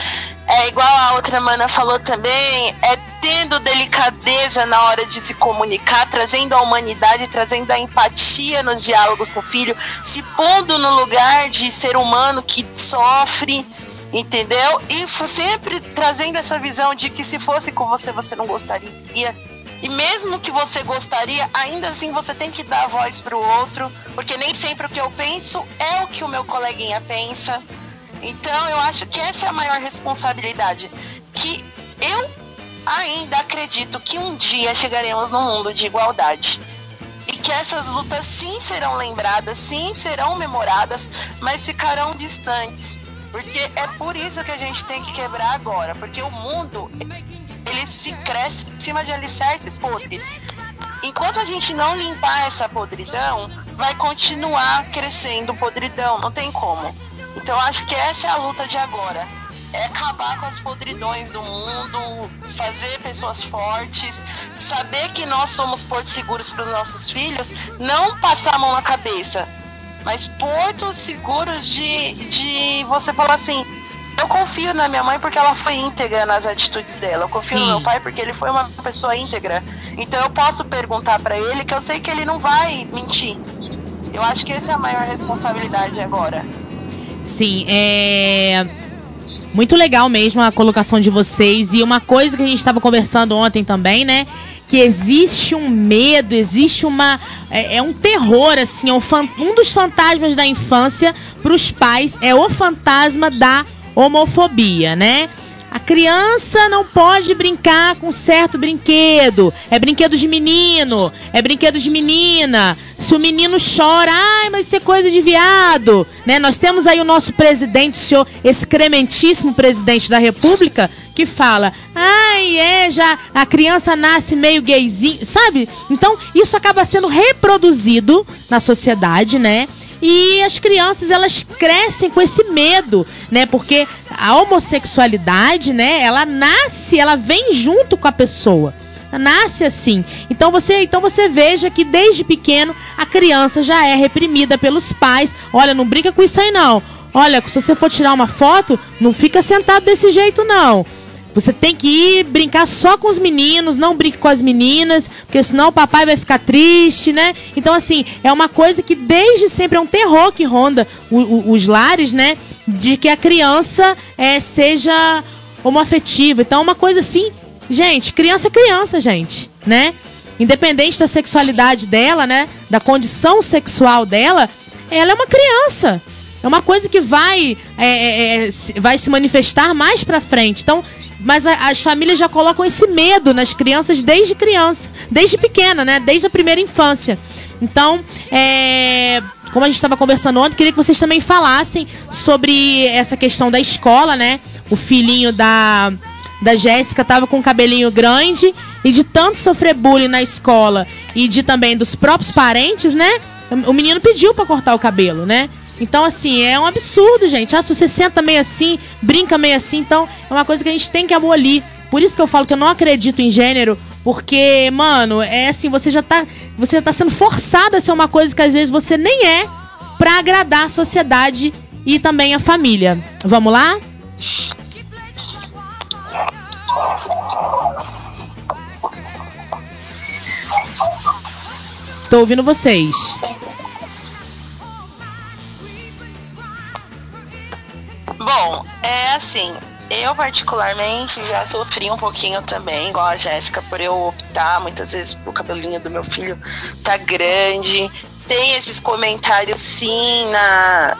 A: É igual a outra mana falou também, é tendo delicadeza na hora de se comunicar, trazendo a humanidade, trazendo a empatia nos diálogos com o filho, se pondo no lugar de ser humano que sofre, entendeu? E sempre trazendo essa visão de que se fosse com você, você não gostaria e mesmo que você gostaria, ainda assim você tem que dar voz para o outro, porque nem sempre o que eu penso é o que o meu coleguinha pensa. Então eu acho que essa é a maior responsabilidade. Que eu ainda acredito que um dia chegaremos num mundo de igualdade. E que essas lutas sim serão lembradas, sim serão memoradas, mas ficarão distantes. Porque é por isso que a gente tem que quebrar agora. Porque o mundo ele se cresce em cima de alicerces podres. Enquanto a gente não limpar essa podridão, vai continuar crescendo podridão, não tem como. Então acho que essa é a luta de agora. É acabar com as podridões do mundo, fazer pessoas fortes, saber que nós somos portos seguros para os nossos filhos, não passar a mão na cabeça, mas portos seguros de, de você falar assim: eu confio na minha mãe porque ela foi íntegra nas atitudes dela. Eu confio Sim. no meu pai porque ele foi uma pessoa íntegra. Então eu posso perguntar para ele que eu sei que ele não vai mentir. Eu acho que essa é a maior responsabilidade agora.
B: Sim, é muito legal mesmo a colocação de vocês e uma coisa que a gente estava conversando ontem também, né? Que existe um medo, existe uma é, é um terror assim, é um, um dos fantasmas da infância para os pais é o fantasma da homofobia, né? A criança não pode brincar com certo brinquedo. É brinquedo de menino, é brinquedo de menina. Se o menino chora, ai, mas isso é coisa de viado. Né? Nós temos aí o nosso presidente, o senhor excrementíssimo presidente da República, que fala, ai, é, já a criança nasce meio gayzinho, sabe? Então, isso acaba sendo reproduzido na sociedade, né? E as crianças, elas crescem com esse medo, né? Porque a homossexualidade, né, ela nasce, ela vem junto com a pessoa. Nasce assim. Então você, então você veja que desde pequeno a criança já é reprimida pelos pais. Olha, não brinca com isso aí não. Olha, se você for tirar uma foto, não fica sentado desse jeito não. Você tem que ir brincar só com os meninos, não brinque com as meninas, porque senão o papai vai ficar triste, né? Então, assim, é uma coisa que desde sempre é um terror que ronda o, o, os lares, né? De que a criança é, seja homoafetiva. Então, é uma coisa assim. Gente, criança é criança, gente, né? Independente da sexualidade dela, né? Da condição sexual dela, ela é uma criança. É uma coisa que vai, é, é, é vai se manifestar mais pra frente. Então, mas a, as famílias já colocam esse medo nas crianças desde criança, desde pequena, né? Desde a primeira infância. Então, é, como a gente estava conversando ontem, queria que vocês também falassem sobre essa questão da escola, né? O filhinho da, da Jéssica estava com o cabelinho grande e de tanto sofrer bullying na escola e de também dos próprios parentes, né? O menino pediu para cortar o cabelo, né? Então, assim, é um absurdo, gente. Ah, se você senta meio assim, brinca meio assim, então é uma coisa que a gente tem que abolir. Por isso que eu falo que eu não acredito em gênero, porque, mano, é assim, você já tá, você já tá sendo forçado a ser uma coisa que às vezes você nem é para agradar a sociedade e também a família. Vamos lá? Tô ouvindo vocês.
A: Bom, é assim, eu particularmente já sofri um pouquinho também, igual a Jéssica, por eu optar muitas vezes o cabelinho do meu filho tá grande. Tem esses comentários sim na.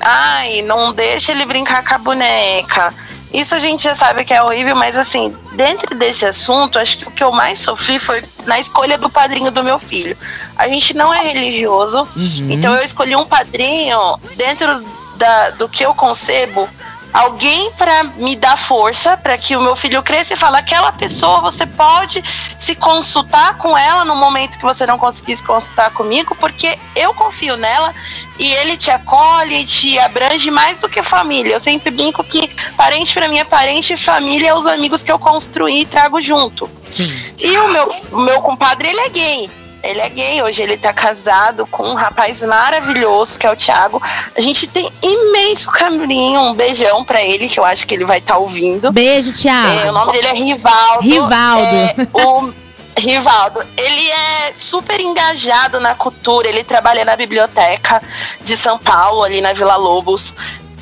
A: Ai, não deixa ele brincar com a boneca. Isso a gente já sabe que é horrível, mas assim, dentro desse assunto, acho que o que eu mais sofri foi na escolha do padrinho do meu filho. A gente não é religioso, uhum. então eu escolhi um padrinho dentro da, do que eu concebo, alguém para me dar força para que o meu filho cresça e fale aquela pessoa você pode se consultar com ela no momento que você não conseguir se consultar comigo, porque eu confio nela e ele te acolhe, te abrange mais do que família. Eu sempre brinco que parente para mim é parente e família é os amigos que eu construí e trago junto. Sim. E o meu, o meu compadre, ele é gay. Ele é gay, hoje ele tá casado com um rapaz maravilhoso, que é o Thiago. A gente tem imenso caminho, um beijão pra ele, que eu acho que ele vai estar tá ouvindo.
B: Beijo, Thiago.
A: É, o nome dele é Rivaldo.
B: Rivaldo.
A: É, o Rivaldo, ele é super engajado na cultura, ele trabalha na biblioteca de São Paulo, ali na Vila Lobos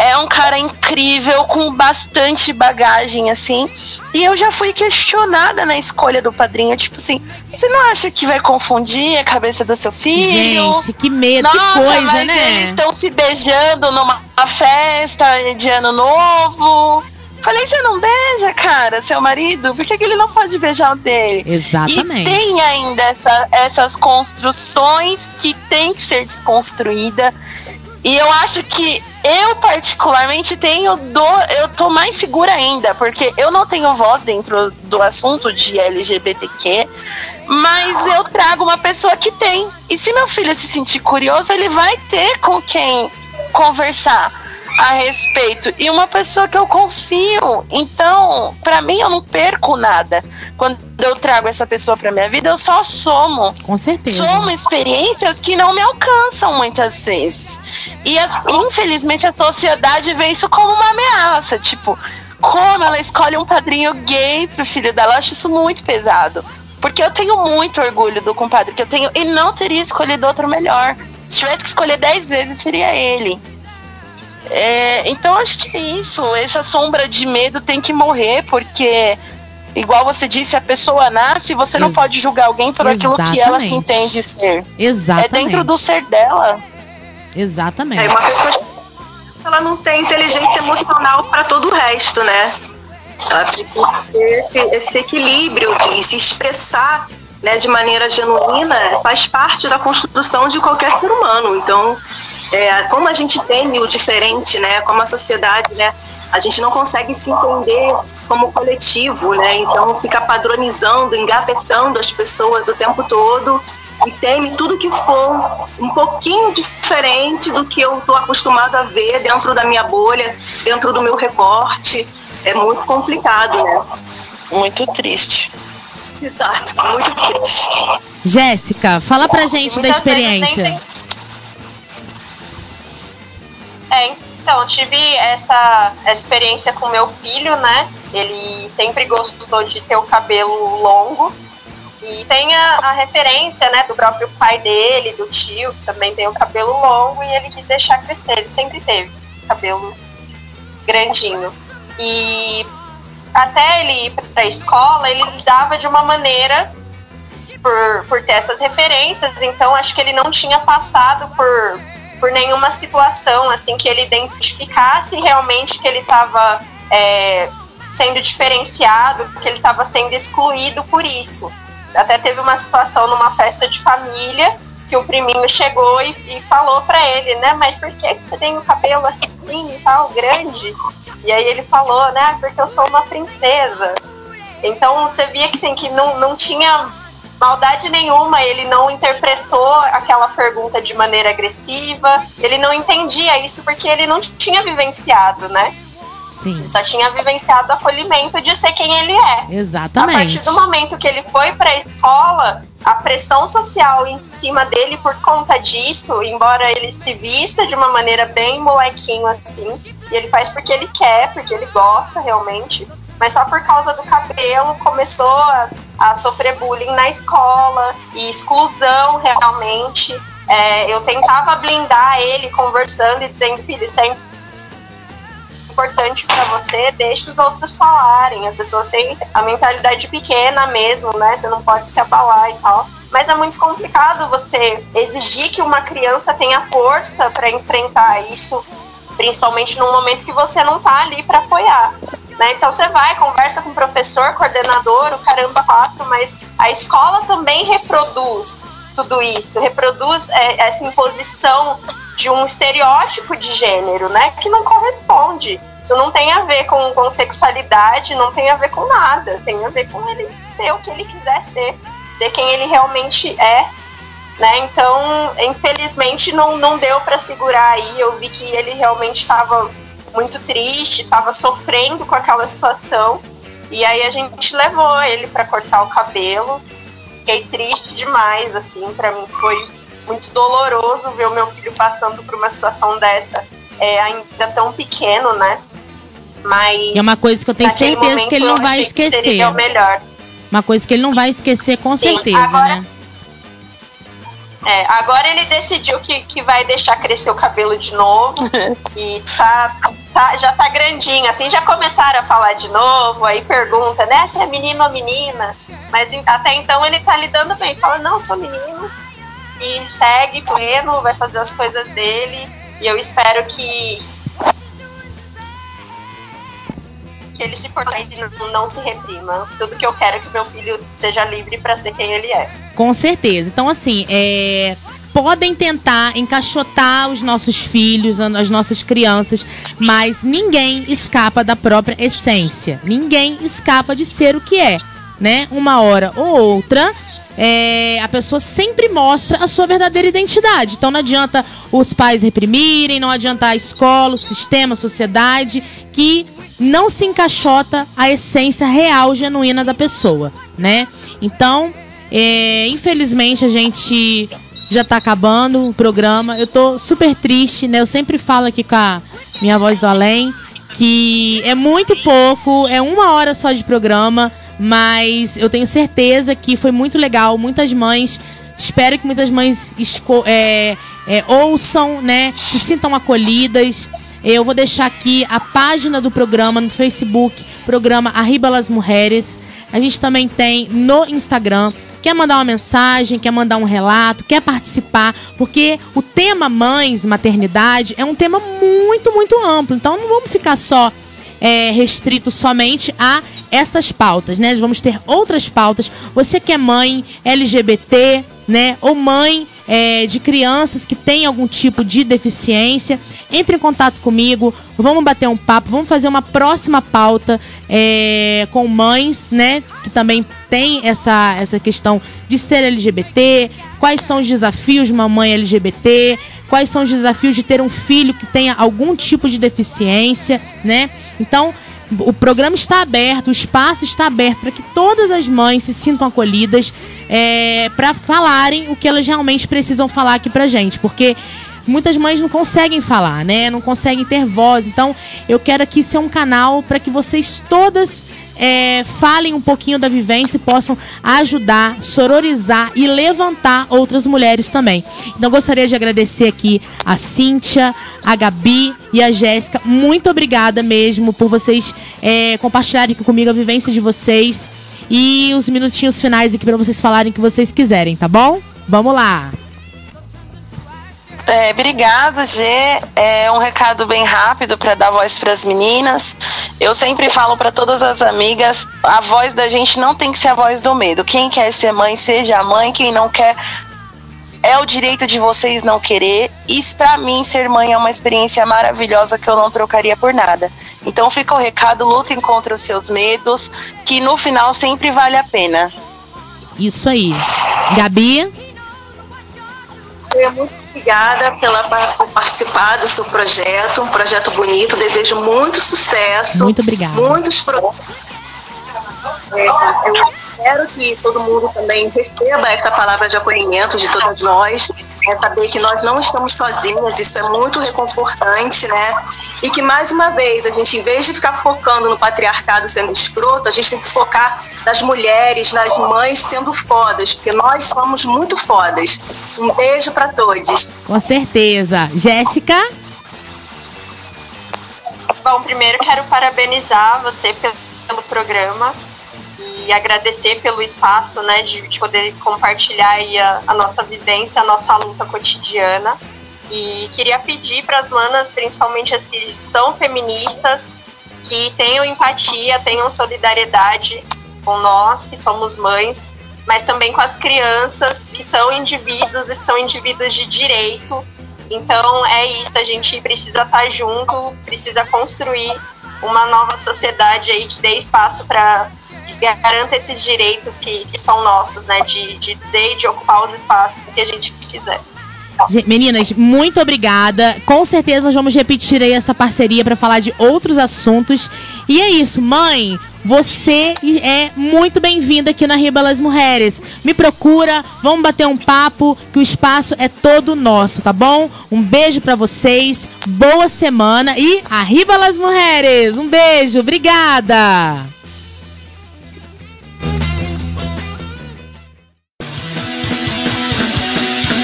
A: é um cara incrível, com bastante bagagem, assim. E eu já fui questionada na escolha do padrinho, tipo assim, você não acha que vai confundir a cabeça do seu filho?
B: Gente, que medo, Nossa, que coisa,
A: mas
B: né?
A: Eles estão se beijando numa festa de ano novo. Falei, você não beija, cara, seu marido? Por que, que ele não pode beijar o dele?
B: Exatamente.
A: E tem ainda essa, essas construções que tem que ser desconstruída. E eu acho que eu, particularmente, tenho do. Eu tô mais segura ainda, porque eu não tenho voz dentro do assunto de LGBTQ, mas eu trago uma pessoa que tem. E se meu filho se sentir curioso, ele vai ter com quem conversar a respeito e uma pessoa que eu confio. Então, para mim, eu não perco nada. Quando eu trago essa pessoa para minha vida, eu só somo.
B: Com certeza.
A: Somo experiências que não me alcançam muitas vezes. E as, infelizmente a sociedade vê isso como uma ameaça, tipo, como ela escolhe um padrinho gay pro filho dela, eu acho isso muito pesado. Porque eu tenho muito orgulho do compadre que eu tenho e não teria escolhido outro melhor. Se tivesse que escolher dez vezes, seria ele. É, então acho que é isso. Essa sombra de medo tem que morrer, porque, igual você disse, a pessoa nasce, você não Ex pode julgar alguém por aquilo que ela se entende ser.
B: Exatamente.
A: É dentro do ser dela.
B: Exatamente.
D: É uma pessoa ela não tem inteligência emocional para todo o resto, né? Ela precisa ter esse, esse equilíbrio de se expressar né, de maneira genuína, faz parte da construção de qualquer ser humano. Então, é, como a gente teme o diferente, né, como a sociedade, né, a gente não consegue se entender como coletivo, né, então fica padronizando, engavetando as pessoas o tempo todo e teme tudo que for um pouquinho diferente do que eu estou acostumado a ver dentro da minha bolha, dentro do meu recorte. É muito complicado, né?
A: Muito triste.
D: Exato, muito triste.
B: Jéssica, fala pra gente da experiência.
E: É, então, tive essa, experiência com meu filho, né? Ele sempre gostou de ter o cabelo longo. E tem a, a, referência, né, do próprio pai dele, do tio, que também tem o cabelo longo, e ele quis deixar crescer. Ele sempre teve cabelo grandinho. E até ele ir para a escola, ele lidava de uma maneira por, por ter essas referências, então acho que ele não tinha passado por, por nenhuma situação assim que ele identificasse realmente que ele estava é, sendo diferenciado, que ele estava sendo excluído por isso. Até teve uma situação numa festa de família que o priminho chegou e, e falou para ele, né? Mas por que, você tem o cabelo assim e tal, grande? E aí ele falou, né? Porque eu sou uma princesa. Então você via que, assim, que não, não tinha maldade nenhuma, ele não interpretou aquela pergunta de maneira agressiva, ele não entendia isso porque ele não tinha vivenciado, né?
B: Sim.
E: Só tinha vivenciado o acolhimento de ser quem ele é.
B: Exatamente.
E: A partir do momento que ele foi para a escola, a pressão social em cima dele por conta disso, embora ele se vista de uma maneira bem molequinho assim, e ele faz porque ele quer, porque ele gosta realmente, mas só por causa do cabelo começou a, a sofrer bullying na escola e exclusão realmente. É, eu tentava blindar ele conversando e dizendo, filho, isso é importante para você, deixe os outros falarem. As pessoas têm a mentalidade pequena mesmo, né? Você não pode se abalar e tal. Mas é muito complicado você exigir que uma criança tenha força para enfrentar isso, principalmente num momento que você não tá ali para apoiar. Né? Então você vai, conversa com o professor, coordenador, o caramba quatro, mas a escola também reproduz tudo isso, reproduz é, essa imposição de um estereótipo de gênero, né? Que não corresponde. Isso não tem a ver com, com sexualidade, não tem a ver com nada. Tem a ver com ele ser o que ele quiser ser, ser quem ele realmente é. Né? Então, infelizmente, não, não deu para segurar aí. Eu vi que ele realmente estava muito triste, estava sofrendo com aquela situação. E aí a gente levou ele para cortar o cabelo. Fiquei triste demais, assim, para mim foi muito doloroso ver o meu filho passando por uma situação dessa, é, ainda tão pequeno, né? Mas.
B: é uma coisa que eu tenho certeza que ele não vai esquecer.
E: seria o melhor.
B: Uma coisa que ele não vai esquecer, com
E: Sim,
B: certeza,
E: agora,
B: né?
E: É, agora ele decidiu que, que vai deixar crescer o cabelo de novo. e tá, tá, já tá grandinho, assim, já começaram a falar de novo, aí pergunta, né, se é menino ou menina. Mas até então ele tá lidando bem. Fala, não, sou menino e segue pleno, vai fazer as coisas dele. E eu espero que que ele se porte e não se reprima. Tudo que eu quero é que meu filho seja livre para ser quem ele é.
B: Com certeza. Então, assim, é, podem tentar encaixotar os nossos filhos, as nossas crianças, mas ninguém escapa da própria essência. Ninguém escapa de ser o que é né? Uma hora ou outra, é, a pessoa sempre mostra a sua verdadeira identidade. Então não adianta os pais reprimirem, não adianta a escola, o sistema, a sociedade, que não se encaixota a essência real, genuína da pessoa, né? Então, é, infelizmente, a gente já tá acabando o programa. Eu tô super triste, né? Eu sempre falo aqui com a minha voz do além que é muito pouco, é uma hora só de programa. Mas eu tenho certeza que foi muito legal. Muitas mães, espero que muitas mães é, é, ouçam, né? Se sintam acolhidas. Eu vou deixar aqui a página do programa no Facebook programa Arriba las Mulheres. A gente também tem no Instagram. Quer mandar uma mensagem, quer mandar um relato, quer participar, porque o tema mães, maternidade é um tema muito, muito amplo. Então não vamos ficar só é, restrito somente a estas pautas, né? Vamos ter outras pautas. Você que é mãe LGBT, né? Ou mãe é, de crianças que têm algum tipo de deficiência, entre em contato comigo, vamos bater um papo, vamos fazer uma próxima pauta é, com mães, né? Que também tem essa, essa questão de ser LGBT, quais são os desafios de uma mãe LGBT, quais são os desafios de ter um filho que tenha algum tipo de deficiência, né? Então, o programa está aberto, o espaço está aberto para que todas as mães se sintam acolhidas é, para falarem o que elas realmente precisam falar aqui pra gente. Porque muitas mães não conseguem falar, né? Não conseguem ter voz. Então, eu quero aqui ser um canal para que vocês todas é, falem um pouquinho da vivência e possam ajudar, sororizar e levantar outras mulheres também. Então, gostaria de agradecer aqui a Cíntia, a Gabi e a Jéssica. Muito obrigada mesmo por vocês é, compartilharem comigo a vivência de vocês e os minutinhos finais aqui para vocês falarem o que vocês quiserem, tá bom? Vamos lá!
A: É, obrigado, G. É um recado bem rápido para dar voz para as meninas. Eu sempre falo para todas as amigas, a voz da gente não tem que ser a voz do medo. Quem quer ser mãe, seja a mãe. Quem não quer, é o direito de vocês não querer. E para mim, ser mãe é uma experiência maravilhosa que eu não trocaria por nada. Então fica o recado, lutem contra os seus medos, que no final sempre vale a pena.
B: Isso aí. Gabi?
D: Muito obrigada pela, por participar do seu projeto, um projeto bonito. Desejo muito sucesso.
B: Muito obrigada.
D: Muitos projetos. É, eu espero que todo mundo também receba essa palavra de acolhimento de todas nós. É saber que nós não estamos sozinhas, isso é muito reconfortante, né? E que mais uma vez, a gente, em vez de ficar focando no patriarcado sendo escroto, a gente tem que focar nas mulheres, nas mães sendo fodas, porque nós somos muito fodas. Um beijo para todos.
B: Com certeza. Jéssica?
E: Bom, primeiro quero parabenizar você pelo programa e agradecer pelo espaço, né, de, de poder compartilhar a, a, nossa vivência, a nossa luta cotidiana. E queria pedir para as manas, principalmente as que são feministas, que tenham empatia, tenham solidariedade com nós, que somos mães, mas também com as crianças, que são indivíduos e são indivíduos de direito. Então é isso, a gente precisa estar junto, precisa construir uma nova sociedade aí que dê espaço para garanta esses direitos que, que são nossos, né? De, de dizer e de ocupar os espaços que a gente quiser.
B: Meninas, muito obrigada. Com certeza nós vamos repetir aí essa parceria para falar de outros assuntos. E é isso, mãe. Você é muito bem-vinda aqui na Riba das Mulheres. Me procura, vamos bater um papo, que o espaço é todo nosso, tá bom? Um beijo para vocês, boa semana e Arriba las Mulheres. Um beijo, obrigada.